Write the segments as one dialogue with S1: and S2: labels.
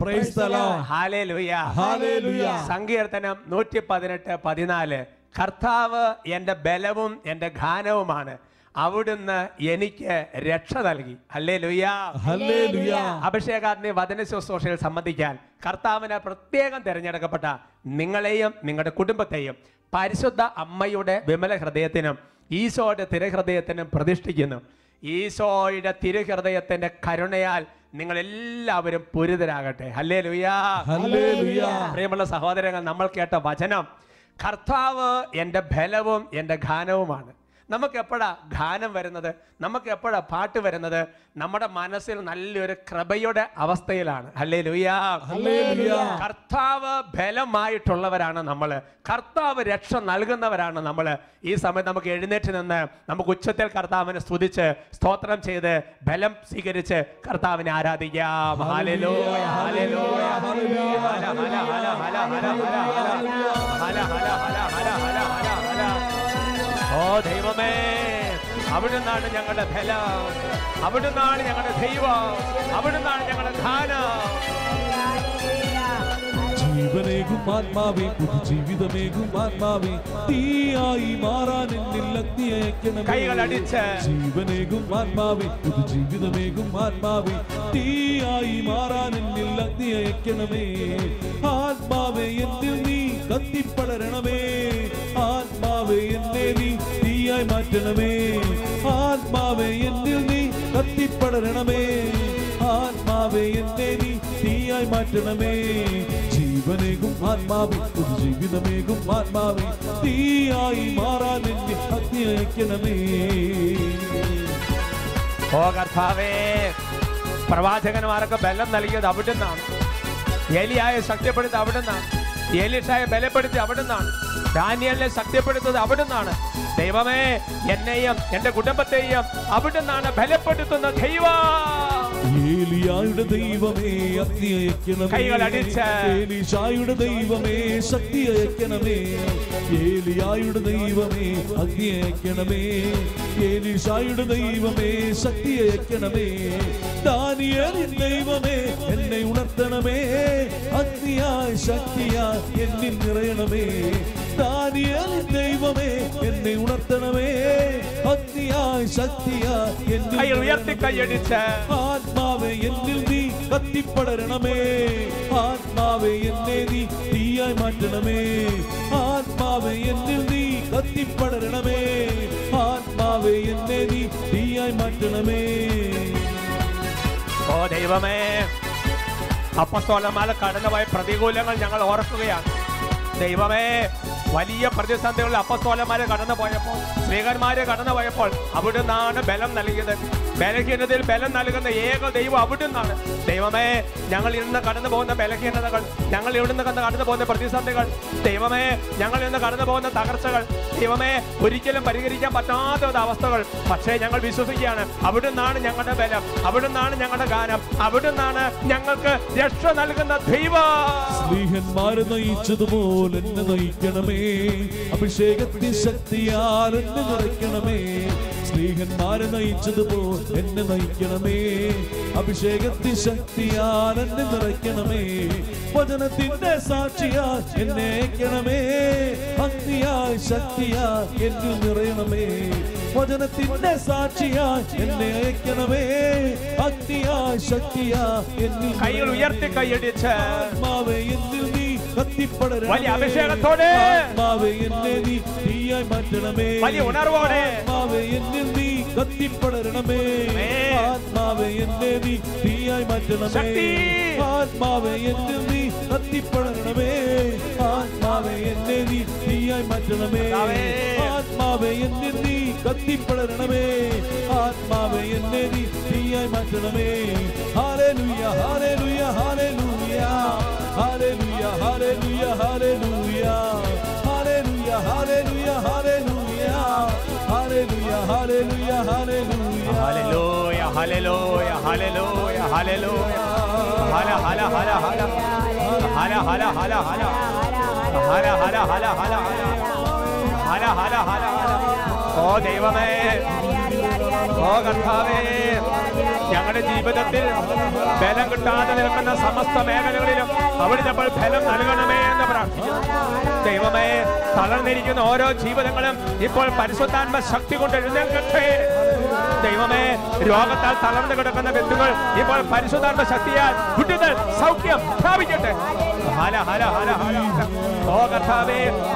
S1: Praise the Lord. സങ്കീർത്തനം നൂറ്റി പതിനെട്ട് പതിനാല്. കർത്താവ് എന്റെ ബലവും എന്റെ ഘാനവുമാണ്. അവിടുന്ന് എനിക്ക് രക്ഷ നൽകി. അല്ലേ
S2: ലുയാ.
S1: അഭിഷേകാഗ്നി വചന ശുശ്രൂഷയിൽ സംബന്ധിക്കാൻ കർത്താവിനെ പ്രത്യേകം തിരഞ്ഞെടുക്കപ്പെട്ട നിങ്ങളെയും നിങ്ങളുടെ കുടുംബത്തെയും പരിശുദ്ധ അമ്മയുടെ വിമല ഹൃദയത്തിനും ഈശോയുടെ തിരഹൃദയത്തിനും പ്രതിഷ്ഠിക്കുന്നു. ഈശോയുടെ തിരുഹൃദയത്തിന്റെ കരുണയാൽ നിങ്ങൾ എല്ലാവരും പുരിതരാകട്ടെ. ഹല്ലേ ലുയാ. പ്രിയമുള്ള സഹോദരങ്ങൾ നമ്മൾ കേട്ട വചനം കർത്താവ് എന്റെ ബലവും എന്റെ ഘാനവുമാണ്. നമുക്ക് എപ്പോഴാ ഗാനം വരുന്നത് നമുക്ക് എപ്പോഴാ പാട്ട് വരുന്നത് നമ്മുടെ മനസ്സിൽ നല്ലൊരു കൃപയുടെ അവസ്ഥയിലാണ് അല്ലേ ലുയാ. കർത്താവ് ബലമായിട്ടുള്ളവരാണ് നമ്മൾ കർത്താവ് രക്ഷ നൽകുന്നവരാണ് നമ്മൾ ഈ സമയത്ത് നമുക്ക് എഴുന്നേറ്റ് നിന്ന് നമുക്ക് ഉച്ചത്തിൽ കർത്താവിനെ സ്തുതിച്ച് സ്തോത്രം ചെയ്ത് ബലം സ്വീകരിച്ച് കർത്താവിനെ ആരാധിക്കാം ഹല്ലേലൂയ, ഹല്ലേലൂയ, ഹല്ലേലൂയ, ഹല, ഹല, ഹല, ഹല, ഹല, ഹല, ഹല, ഹല, ഹല, ഹല, ഹല, ഹല, ഹല, ഹല. ഓ ദൈവമേ. അവിടുന്നാണ് ഞങ്ങളുടെ ബലം. അവിടുന്നാണ് ഞങ്ങളുടെ ദൈവം. അവിടുന്നാണ് ഞങ്ങളുടെ ധാനം
S2: ജീവനേകും ആത്മാവേ പുതു ജീവിതമേകും ആത്മാവേ. തീയായി മാറാൻ എന്നിൽ അഗ്നി
S1: കൈകളടിച്ച്.
S2: ജീവനേകും ആത്മാവേ പുതു ജീവിതമേകും ആത്മാവേ. തീയായി മാറാൻ എന്നിൽ അഗ്നി അയക്കണമേ. ആത്മാവേ എന്നിൽ നീ കത്തിപ്പടരണമേ. ആത്മാവേ എന്നെ നീ തീയായി മാറ്റണമേ. ആത്മാവേ എന്നിൽ നീ കത്തിപ്പടരണമേ. ആത്മാവേ എന്നെ നീ തീയായി മാറ്റണമേ. ജീവനേകും ആത്മാവേ ഒരു ജീവിതമേകും ആത്മാവേ തീയായി മാറാൻ എന്നെ അഗ്നി അയക്കണമേ
S1: ഓ കർത്താവേ പ്രവാചകന്മാരൊക്കെ ബലം നൽകിയത് അവിടുന്നാണ്. എലിയായ ശക്തിപ്പെടുത്തി അവിടുന്നാണ്. എലിഷായ ബലപ്പെടുത്തി അവിടുന്നാണ്. ഡാനിയലിനെ ശക്തിപ്പെടുത്തത് അവിടുന്നാണ്. ദൈവമേ എന്നെയും എന്റെ കുടുംബത്തെയും അവിടുന്നാണ് ബലപ്പെടുത്തുന്ന ദൈവ.
S2: ഏലിയായുടെ ദൈവമേ അഗ്നി അയക്കണമേ.
S1: കൈകളടിച്ച്.
S2: ഏലീശായുടെ ദൈവമേ ശക്തി അയക്കണമേ. ഏലിയായുടെ ദൈവമേ അഗ്നി അയക്കണമേ. ഏലീശായുടെ ദൈവമേ ശക്തി അയക്കണമേ. ദാനിയേലിൻ ദൈവമേ എന്നെ ഉണർത്തണമേ. അഗ്നിയായ ശക്തിയായി എന്നിൽ നിറയണമേ. ദാനിയേലിൻ ദൈവമേ എന്നെ ഉണർത്തണമേ. അഗ്നിയായി ശക്തിയായി എന്നിൽ
S1: കൈകൾ ഉയർത്തി
S2: നിറയണമേ.
S1: കൈയടിച്ച്
S2: ആത്മാവേ എന്നിൽ നീ കത്തിപ്പടരണമേ. ആത്മാവേ എന്നെ നീ തീയായി മാറ്റണമേ. ആത്മാവേ എന്നിൽ നീ കത്തിപ്പടരണമേ. ആത്മാവേ എന്നെ നീ തീയായി മാറ്റണമേ.
S1: ഓ ദൈവമേ അപ്പസ്തോലന്മാരെ കടന്നുപോയ പ്രതികൂലങ്ങൾ ഞങ്ങൾ ഓർക്കുകയാണ്. ദൈവമേ വലിയ പ്രതിസന്ധികളിൽ അപ്പസ്തോലന്മാരെ കടന്നു പോയപ്പോൾ സ്ത്രീകന്മാരെ കടന്നു പോയപ്പോൾ അവിടുന്നാണ് ബലം നൽകിയത്. ബലഹീനതയിൽ ബലം നൽകുന്ന ഏക ദൈവം അവിടുന്നാണ്. ദൈവമേ ഞങ്ങൾ ഇന്ന് കടന്നു പോകുന്ന ബലഹീനതകൾ ഞങ്ങൾ ഇവിടുന്ന് നിന്ന് കടന്നു പോകുന്ന പ്രതിസന്ധികൾ ദൈവമേ ഞങ്ങൾ ഇന്ന് കടന്നു പോകുന്ന തകർച്ചകൾ ദൈവമേ ഒരിക്കലും പരിഹരിക്കാൻ പറ്റാത്ത ഒരു അവസ്ഥകൾ. പക്ഷേ ഞങ്ങൾ വിശ്വസിക്കുകയാണ് അവിടുന്നാണ് ഞങ്ങളുടെ ബലം അവിടുന്നാണ് ഞങ്ങളുടെ ഗാനം അവിടുന്നാണ് ഞങ്ങൾക്ക് രക്ഷ നൽകുന്ന ദൈവം.
S2: സ്നേഹന്മാരെ നയിച്ചതുപോലെ നയിക്കണമേ. അഭിഷേകത്തിൻ ശക്തിയാൽ എന്നെ നിറയ്ക്കണമേ. സ്നേഹന്മാരെ നയിച്ചതുപോ എന്നെ നയിക്കണമേ. അഭിഷേകത്തിൻ ശക്തിയാൽ എന്നെ നിറയ്ക്കണമേ. വചനത്തിന്റെ സാക്ഷിയാൽ എന്നെ അയക്കണമേ. ശക്തിയാ ശക്തിയാൽ എന്നിൽ നിറയണമേ. വചനത്തിന്റെ സാക്ഷിയാ എന്നെ അയക്കണമേ. ഭക്തിയാ ശക്തിയാ എന്നിൽ
S1: കൈകൾ ഉയർത്തി കൈയടിച്ച്.
S2: ആത്മാവേ എന്നിൽ.
S1: വലിയ അഭിഷേകത്തോടെ. വലിയ ഉണർവോടെ.
S2: കത്തിപ്പടരണമേ ആത്മാവെ എന്നെ നീ തീയായി മാറ്റണമേ. ആത്മാവെ എന്നെ നീ കത്തിപ്പടരണമേ ആത്മാവെ എന്നെ നീ തീയായി മാറ്റണമേ. ആത്മാവെ എന്നെ നീ കത്തിപ്പടരണമേ ആത്മാവെ എന്നെ നീ തീയായി മാറ്റണമേ. ഹാലേ ലുയ്യ ഹാലേ ലുയ്യ ഹാലേ ലുയ്യ hallelujah, hallelujah, hallelujah. Hallelujah, hallelujah, hallelujah.
S1: Hallelujah, hallelujah, hallelujah. Hallelujah, hallelujah, hallelujah, hallelujah. Hala, hala, hala, hala. Hala, hala, hala, hala. Hala, hala, hala, hala. Hala, hala, hala, hala. ओ देवमे ओ कथावे ഞങ്ങളുടെ ജീവിതത്തിൽ ബലം കിട്ടാതെ നിൽക്കുന്ന സമസ്ത മേഖലകളിലും അവിടെ നമ്മൾ ഫലം നൽകണമേ എന്ന് പ്രാർത്ഥിക്കുന്നു. ദൈവമേ തളർന്നിരിക്കുന്ന ഓരോ ജീവിതങ്ങളും ഇപ്പോൾ പരിശുദ്ധാത്മ ശക്തി കൊണ്ട് എഴുന്നേൽക്കട്ടെ. ദൈവമേ രോഗത്താൽ തളർന്നു കിടക്കുന്ന വ്യക്തികൾ ഇപ്പോൾ പരിശുദ്ധാത്മ ശക്തിയാൽ വിടുതൽ സൗഖ്യം പ്രാപിക്കട്ടെ. ഹല ഹല ഹല ഹല.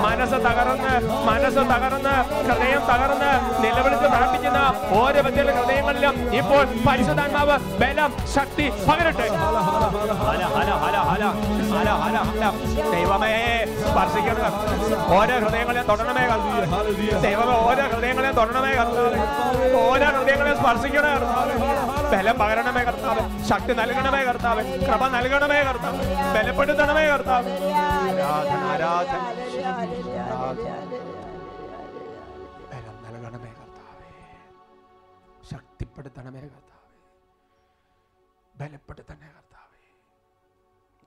S1: മനസ്സ് തകർന്ന് മനസ്സ് തകർന്ന് ഹൃദയം തകർന്ന് നിലവിളിച്ച് പ്രാർത്ഥിക്കുന്ന ഓരോ വ്യക്തികളുടെ ഹൃദയങ്ങളിലും ഇപ്പോൾ പരിശുദ്ധാത്മാവ് ബലം ശക്തി പകരട്ടെ. ദൈവമേ സ്പർശിക്കണം ഓരോ ഹൃദയങ്ങളെ തൊടണമേ. ദൈവമേ ഓരോ ഹൃദയങ്ങളെ തൊടണമേ ഓരോ ഹൃദയങ്ങളെ സ്പർശിക്കണേ ബലം പകരണമേ കർത്താവ്. ശക്തി നൽകണമേ കർത്താവ്. കൃപ നൽകണമേ കർത്താവ്. ബലപ്പെടുത്തണമേ കർത്താവ്. ആരാധന ആരാധന. ശക്തിപ്പെടുത്തണമേ കർത്താവേ. ബലപ്പെടുത്തണേ കർത്താവേ.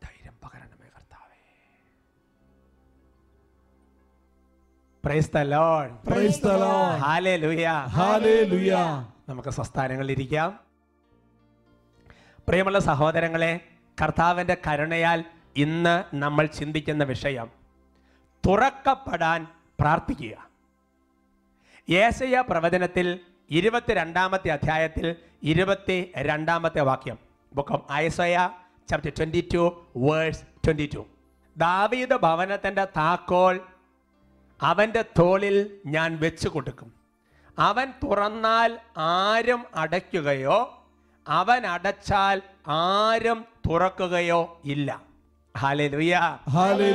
S1: ധൈര്യം പകരണമേ കർത്താവേ. നമുക്ക് സ്വസ്ഥാനങ്ങളിൽ ഇരിക്കാം പ്രിയമുള്ള സഹോദരങ്ങളെ കർത്താവിന്റെ കരുണയാൽ ഇന്ന് നമ്മൾ ചിന്തിക്കുന്ന വിഷയം തുറക്കപ്പെടാൻ പ്രാർത്ഥിക്കുക. ഏശയ പ്രവചനത്തിൽ ഇരുപത്തിരണ്ടാമത്തെ അധ്യായത്തിൽ ഇരുപത്തി രണ്ടാമത്തെ വാക്യം. Book of Isaiah chapter twenty two verse twenty two ദാവീദ് ഭവനത്തിന്റെ താക്കോൽ അവന്റെ തോളിൽ ഞാൻ വെച്ചു കൊടുക്കും അവൻ തുറന്നാൽ ആരും അടയ്ക്കുകയോ അവൻ അടച്ചാൽ ആരും തുറക്കുകയോ ഇല്ല. ഹാലലുയ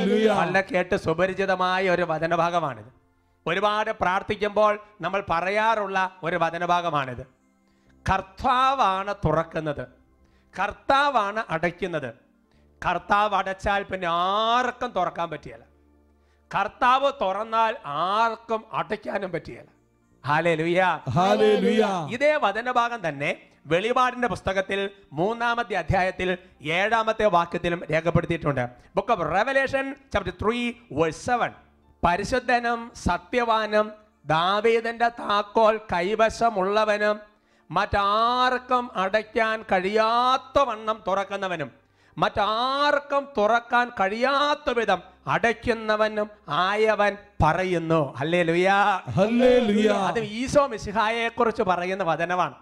S2: ലുയാ
S1: വളരെ കേട്ട് സുപരിചിതമായ ഒരു വചനഭാഗമാണിത്. ഒരുപാട് പ്രാർത്ഥിക്കുമ്പോൾ നമ്മൾ പറയാറുള്ള ഒരു വചനഭാഗമാണിത്. കർത്താവാണ് തുറക്കുന്നത്. കർത്താവാണ് അടയ്ക്കുന്നത്. കർത്താവ് അടച്ചാൽ പിന്നെ ആർക്കും തുറക്കാൻ പറ്റിയല്ല. കർത്താവ് തുറന്നാൽ ആർക്കും അടയ്ക്കാനും പറ്റിയല്ല. ഇതേ വചനഭാഗം തന്നെ വെളിപാടിന്റെ പുസ്തകത്തിൽ മൂന്നാമത്തെ അധ്യായത്തിൽ ഏഴാമത്തെ വാക്യത്തിലും രേഖപ്പെടുത്തിയിട്ടുണ്ട്. Book of revelation chapter three verse seven പരിശുദ്ധനും സത്യവാനും ദാവീദന്റെ താക്കോൽ കൈവശമുള്ളവനും മറ്റാർക്കും അടയ്ക്കാൻ കഴിയാത്ത വണ്ണം തുറക്കുന്നവനും മറ്റാർക്കും തുറക്കാൻ കഴിയാത്ത വിധം അടയ്ക്കുന്നവനും ആയവൻ പറയുന്നു. അല്ലേ ലുയാ. അത് ഈശോ മിശിഹായെ കുറിച്ച് പറയുന്ന വചനമാണ്.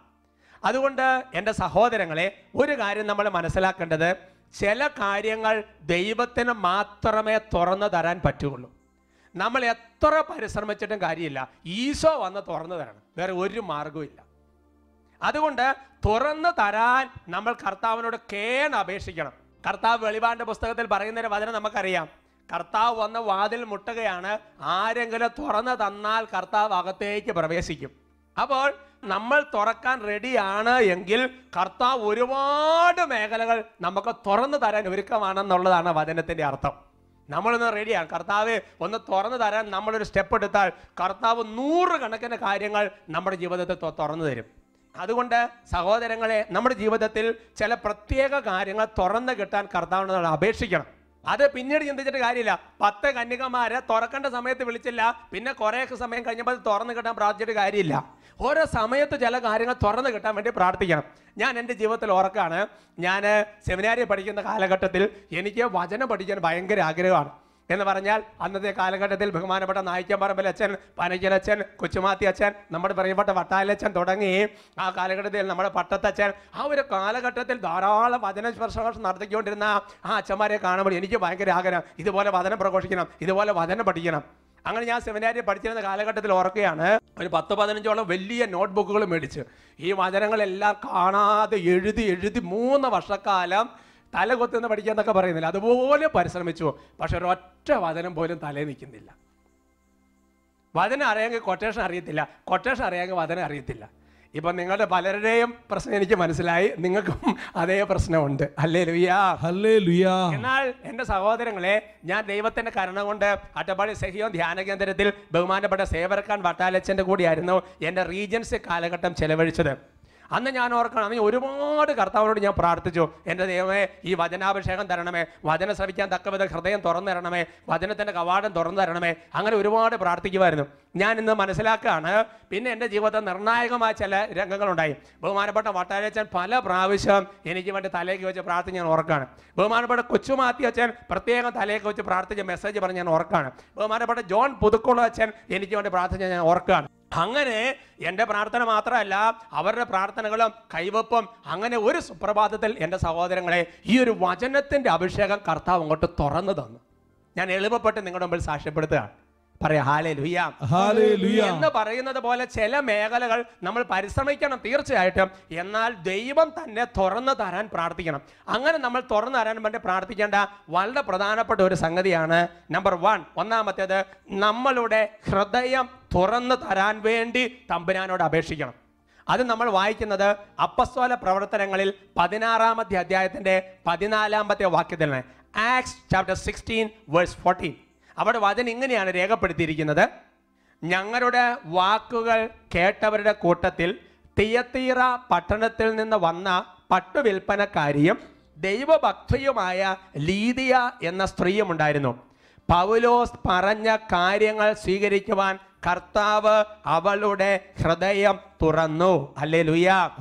S1: അതുകൊണ്ട് എന്റെ സഹോദരങ്ങളെ ഒരു കാര്യം നമ്മൾ മനസ്സിലാക്കേണ്ടത് ചില കാര്യങ്ങൾ ദൈവത്തിന് മാത്രമേ തുറന്നു തരാൻ പറ്റുള്ളൂ നമ്മൾ എത്ര പരിശ്രമിച്ചിട്ടും കാര്യമില്ല. ഈശോ വന്ന് തുറന്നു തരണം. വേറെ ഒരു മാർഗവും അതുകൊണ്ട് തുറന്നു തരാൻ നമ്മൾ കർത്താവിനോട് കേൺ അപേക്ഷിക്കണം. കർത്താവ് വെളിപാടിന്റെ പുസ്തകത്തിൽ പറയുന്ന ഒരു വചനം നമുക്കറിയാം. കർത്താവ് വന്ന് വാതിൽ മുട്ടുകയാണ്. ആരെങ്കിലും തുറന്നു തന്നാൽ കർത്താവ് അകത്തേക്ക് പ്രവേശിക്കും. അപ്പോൾ നമ്മൾ തുറക്കാൻ റെഡിയാണ് എങ്കിൽ കർത്താവ് ഒരുപാട് മേഖലകൾ നമുക്ക് തുറന്നു തരാൻ ഒരുക്കമാണെന്നുള്ളതാണ് വചനത്തിന്റെ അർത്ഥം. നമ്മളൊന്ന് റെഡിയാണ് കർത്താവ് ഒന്ന് തുറന്നു തരാൻ നമ്മളൊരു സ്റ്റെപ്പ് എടുത്താൽ കർത്താവ് നൂറ് കണക്കിന് കാര്യങ്ങൾ നമ്മുടെ ജീവിതത്തിൽ തുറന്നു തരും. അതുകൊണ്ട് സഹോദരങ്ങളെ നമ്മുടെ ജീവിതത്തിൽ ചില പ്രത്യേക കാര്യങ്ങൾ തുറന്നു കിട്ടാൻ കർത്താവിനോട് അപേക്ഷിക്കണം. അത് പിന്നീട് ചിന്തിച്ചിട്ട് കാര്യമില്ല. പത്ത് കന്യകമാരെ തുറക്കേണ്ട സമയത്ത് വിളിച്ചില്ല. പിന്നെ കുറേയൊക്കെ സമയം കഴിഞ്ഞപ്പോൾ അത് തുറന്നു കിട്ടാൻ പ്രാർത്ഥിച്ചിട്ട് കാര്യമില്ല. ഓരോ സമയത്ത് ചില കാര്യങ്ങൾ തുറന്നു കിട്ടാൻ വേണ്ടി പ്രാർത്ഥിക്കണം. ഞാൻ എന്റെ ജീവിതത്തിൽ ഓർക്കാണ് ഞാൻ സെമിനാരി പഠിക്കുന്ന കാലഘട്ടത്തിൽ എനിക്ക് വചനം പഠിക്കാൻ ഭയങ്കര ആഗ്രഹമാണ്. എന്ന് പറഞ്ഞാൽ അന്നത്തെ കാലഘട്ടത്തിൽ ബഹുമാനപ്പെട്ട നായിക്കമ്പറമ്പൽ അച്ഛൻ പനയ്ക്കലച്ഛൻ കൊച്ചുമാത്തി അച്ഛൻ നമ്മുടെ പ്രിയപ്പെട്ട വട്ടാലച്ഛൻ തുടങ്ങി ആ കാലഘട്ടത്തിൽ നമ്മുടെ പട്ടത്തച്ഛൻ ആ ഒരു കാലഘട്ടത്തിൽ ധാരാളം വചന സ്പർശം നടത്തിക്കൊണ്ടിരുന്ന ആ അച്ഛന്മാരെ കാണുമ്പോൾ എനിക്ക് ഭയങ്കര ആഗ്രഹം. ഇതുപോലെ വചനം പ്രഘോഷിക്കണം ഇതുപോലെ വചനം പഠിക്കണം. അങ്ങനെ ഞാൻ സെമിനാരി പഠിച്ചിരുന്ന കാലഘട്ടത്തിൽ ഓർക്കുകയാണ് ഒരു പത്ത് പതിനഞ്ചോളം വലിയ നോട്ട്ബുക്കുകൾ മേടിച്ച്. ഈ വചനങ്ങളെല്ലാം കാണാതെ എഴുതി എഴുതി മൂന്ന് വർഷക്കാലം തലകൊത്തുനിന്ന് പഠിക്കാന്നൊക്കെ പറയുന്നില്ല. അതുപോലെ പരിശ്രമിച്ചു. പക്ഷെ ഒരൊറ്റ വചനം പോലും തലേ നിൽക്കുന്നില്ല. വചനം അറിയാമെങ്കിൽ കൊട്ടേഷൻ അറിയത്തില്ല. കൊട്ടേഷൻ അറിയാമെങ്കിൽ വചനം അറിയത്തില്ല. ഇപ്പം നിങ്ങളുടെ പലരുടെയും പ്രശ്നം എനിക്ക് മനസ്സിലായി. നിങ്ങൾക്കും അതേ പ്രശ്നമുണ്ട്. അല്ലേ ലുയാ
S2: അല്ലേ ലുയാ
S1: എന്നാൽ എന്റെ സഹോദരങ്ങളെ ഞാൻ ദൈവത്തിന്റെ കരുണ കൊണ്ട് അട്ടപ്പാടി സഹിയോൻ ധ്യാന കേന്ദ്രത്തിൽ ബഹുമാനപ്പെട്ട സേവർക്കാൻ വട്ടാലച്ചന്റെ കൂടിയായിരുന്നു എന്റെ റീജൻസ് കാലഘട്ടം ചെലവഴിച്ചത്. അന്ന് ഞാൻ ഓർക്കണം അന്ന് ഒരുപാട് കർത്താവിനോട് ഞാൻ പ്രാർത്ഥിച്ചു. എന്റെ ദൈവമേ ഈ വചനാഭിഷേകം തരണമേ വചനം ശ്രവിക്കാൻ തക്കവിധ ഹൃദയം തുറന്നു തരണമേ വചനത്തിന്റെ കവാടം തുറന്നു തരണമേ അങ്ങനെ ഒരുപാട് പ്രാർത്ഥിക്കുമായിരുന്നു. ഞാൻ ഇന്ന് മനസ്സിലാക്കുകയാണ് പിന്നെ എന്റെ ജീവിതത്തിൽ നിർണായകമായ ചില രംഗങ്ങളുണ്ടായി. ബഹുമാനപ്പെട്ട വട്ടാരച്ചൻ പല പ്രാവശ്യം എനിക്ക് വേണ്ടി തലേക്ക് വെച്ച് പ്രാർത്ഥിച്ച് ഞാൻ ഓർക്കാണ് ബഹുമാനപ്പെട്ട കൊച്ചുമാത്തി അച്ഛൻ പ്രത്യേകം തലേക്ക് വെച്ച് പ്രാർത്ഥിച്ച മെസ്സേജ് പറഞ്ഞ് ഞാൻ ഓർക്കാണ് ബഹുമാനപ്പെട്ട ജോൺ പുതുക്കുള്ള അച്ഛൻ എനിക്ക് വേണ്ടി പ്രാർത്ഥിച്ച ഞാൻ ഓർക്കാണ് അങ്ങനെ എന്റെ പ്രാർത്ഥന മാത്രമല്ല അവരുടെ പ്രാർത്ഥനകളും കൈവപ്പും അങ്ങനെ ഒരു സുപ്രഭാതത്തിൽ എന്റെ സഹോദരങ്ങളെ ഈ ഒരു വചനത്തിന്റെ അഭിഷേകം കർത്താവ് അങ്ങോട്ട് തുറന്നു തന്നു. ഞാൻ എളുപ്പപ്പെട്ട് നിങ്ങളുടെ മുമ്പിൽ സാക്ഷ്യപ്പെടുത്തുകയാണ്. പറയാം ഹാലേ എന്ന് പറയുന്നത് പോലെ ചില മേഖലകൾ നമ്മൾ പരിശ്രമിക്കണം തീർച്ചയായിട്ടും. എന്നാൽ ദൈവം തന്നെ തുറന്നു തരാൻ പ്രാർത്ഥിക്കണം. അങ്ങനെ നമ്മൾ തുറന്നു തരാൻ വേണ്ടി പ്രാർത്ഥിക്കേണ്ട വളരെ പ്രധാനപ്പെട്ട ഒരു സംഗതിയാണ് നമ്പർ വൺ ഒന്നാമത്തേത് നമ്മളുടെ ഹൃദയം തുറന്നു തരാൻ വേണ്ടി തമ്പുരാനോട് അപേക്ഷിക്കണം. അത് നമ്മൾ വായിക്കുന്നത് അപ്പസ്വല പ്രവർത്തനങ്ങളിൽ പതിനാറാമത്തെ അധ്യായത്തിന്റെ പതിനാലാമത്തെ വാക്യത്തിലാണ്. Acts chapter sixteen verse fourteen അവിടെ വചനം ഇങ്ങനെയാണ് രേഖപ്പെടുത്തിയിരിക്കുന്നത്. ഞങ്ങളുടെ വാക്കുകൾ കേട്ടവരുടെ കൂട്ടത്തിൽ തിയത്തീറ പട്ടണത്തിൽ നിന്ന് വന്ന പട്ടുവിൽപ്പനക്കാരിയും ദൈവഭക്തിയുമായ ലീതിയ എന്ന സ്ത്രീയും ഉണ്ടായിരുന്നു. പൗലോസ് പറഞ്ഞ കാര്യങ്ങൾ സ്വീകരിക്കുവാൻ കർത്താവ് അവളുടെ ഹൃദയം തുറന്നു. അല്ലേ ലുയാ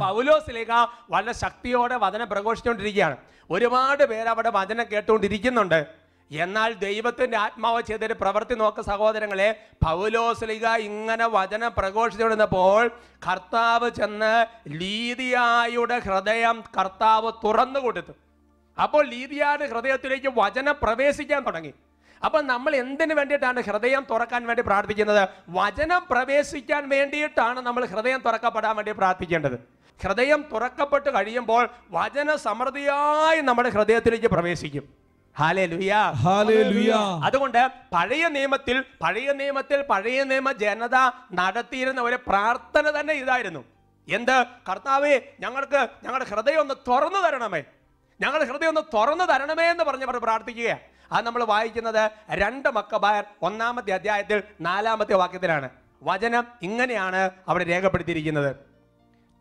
S2: പൗലോസ്
S1: ലേഖ വളരെ ശക്തിയോടെ വചനം പ്രഘോഷിച്ചുകൊണ്ടിരിക്കുകയാണ്. ഒരുപാട് പേര് അവിടെ വചനം കേട്ടുകൊണ്ടിരിക്കുന്നുണ്ട്. എന്നാൽ ദൈവത്തിന്റെ ആത്മാവ് ചെയ്തൊരു പ്രവൃത്തി നോക്ക സഹോദരങ്ങളെ. പൗലോസ്ലിക ഇങ്ങനെ വചനം പ്രഘോഷിച്ചുകൊണ്ടിരുന്നപ്പോൾ കർത്താവ് ചെന്ന് ലീതിയായുടെ ഹൃദയം കർത്താവ് തുറന്നു കൊടുത്തു അപ്പോൾ ലീതിയായുടെ ഹൃദയത്തിലേക്ക് വചനം പ്രവേശിക്കാൻ തുടങ്ങി. അപ്പൊ നമ്മൾ എന്തിനു വേണ്ടിയിട്ടാണ് ഹൃദയം തുറക്കാൻ വേണ്ടി പ്രാർത്ഥിക്കുന്നത്? വചനം പ്രവേശിക്കാൻ വേണ്ടിയിട്ടാണ് നമ്മൾ ഹൃദയം തുറക്കപ്പെടാൻ വേണ്ടി പ്രാർത്ഥിക്കേണ്ടത്. ഹൃദയം തുറക്കപ്പെട്ട് കഴിയുമ്പോൾ വചന സമൃദ്ധിയായി നമ്മുടെ ഹൃദയത്തിലേക്ക് പ്രവേശിക്കും. അതുകൊണ്ട് പഴയ നിയമത്തിൽ പഴയ നിയമത്തിൽ പഴയ നിയമ ജനത നടത്തിയിരുന്ന ഒരു പ്രാർത്ഥന തന്നെ ഇതായിരുന്നു. എന്ത്? കർത്താവേ ഞങ്ങൾക്ക് ഞങ്ങളുടെ ഹൃദയം ഒന്ന് തുറന്നു തരണമേ. ഞങ്ങളുടെ ഹൃദയം ഒന്ന് തുറന്നു തരണമേ എന്ന് പറഞ്ഞവർ പ്രാർത്ഥിക്കുക അത് നമ്മൾ വായിക്കുന്നത് രണ്ട് മക്കബായർ ഒന്നാമത്തെ അധ്യായത്തിൽ നാലാമത്തെ വാക്യത്തിലാണ്. വചനം ഇങ്ങനെയാണ് അവിടെ രേഖപ്പെടുത്തിയിരിക്കുന്നത്.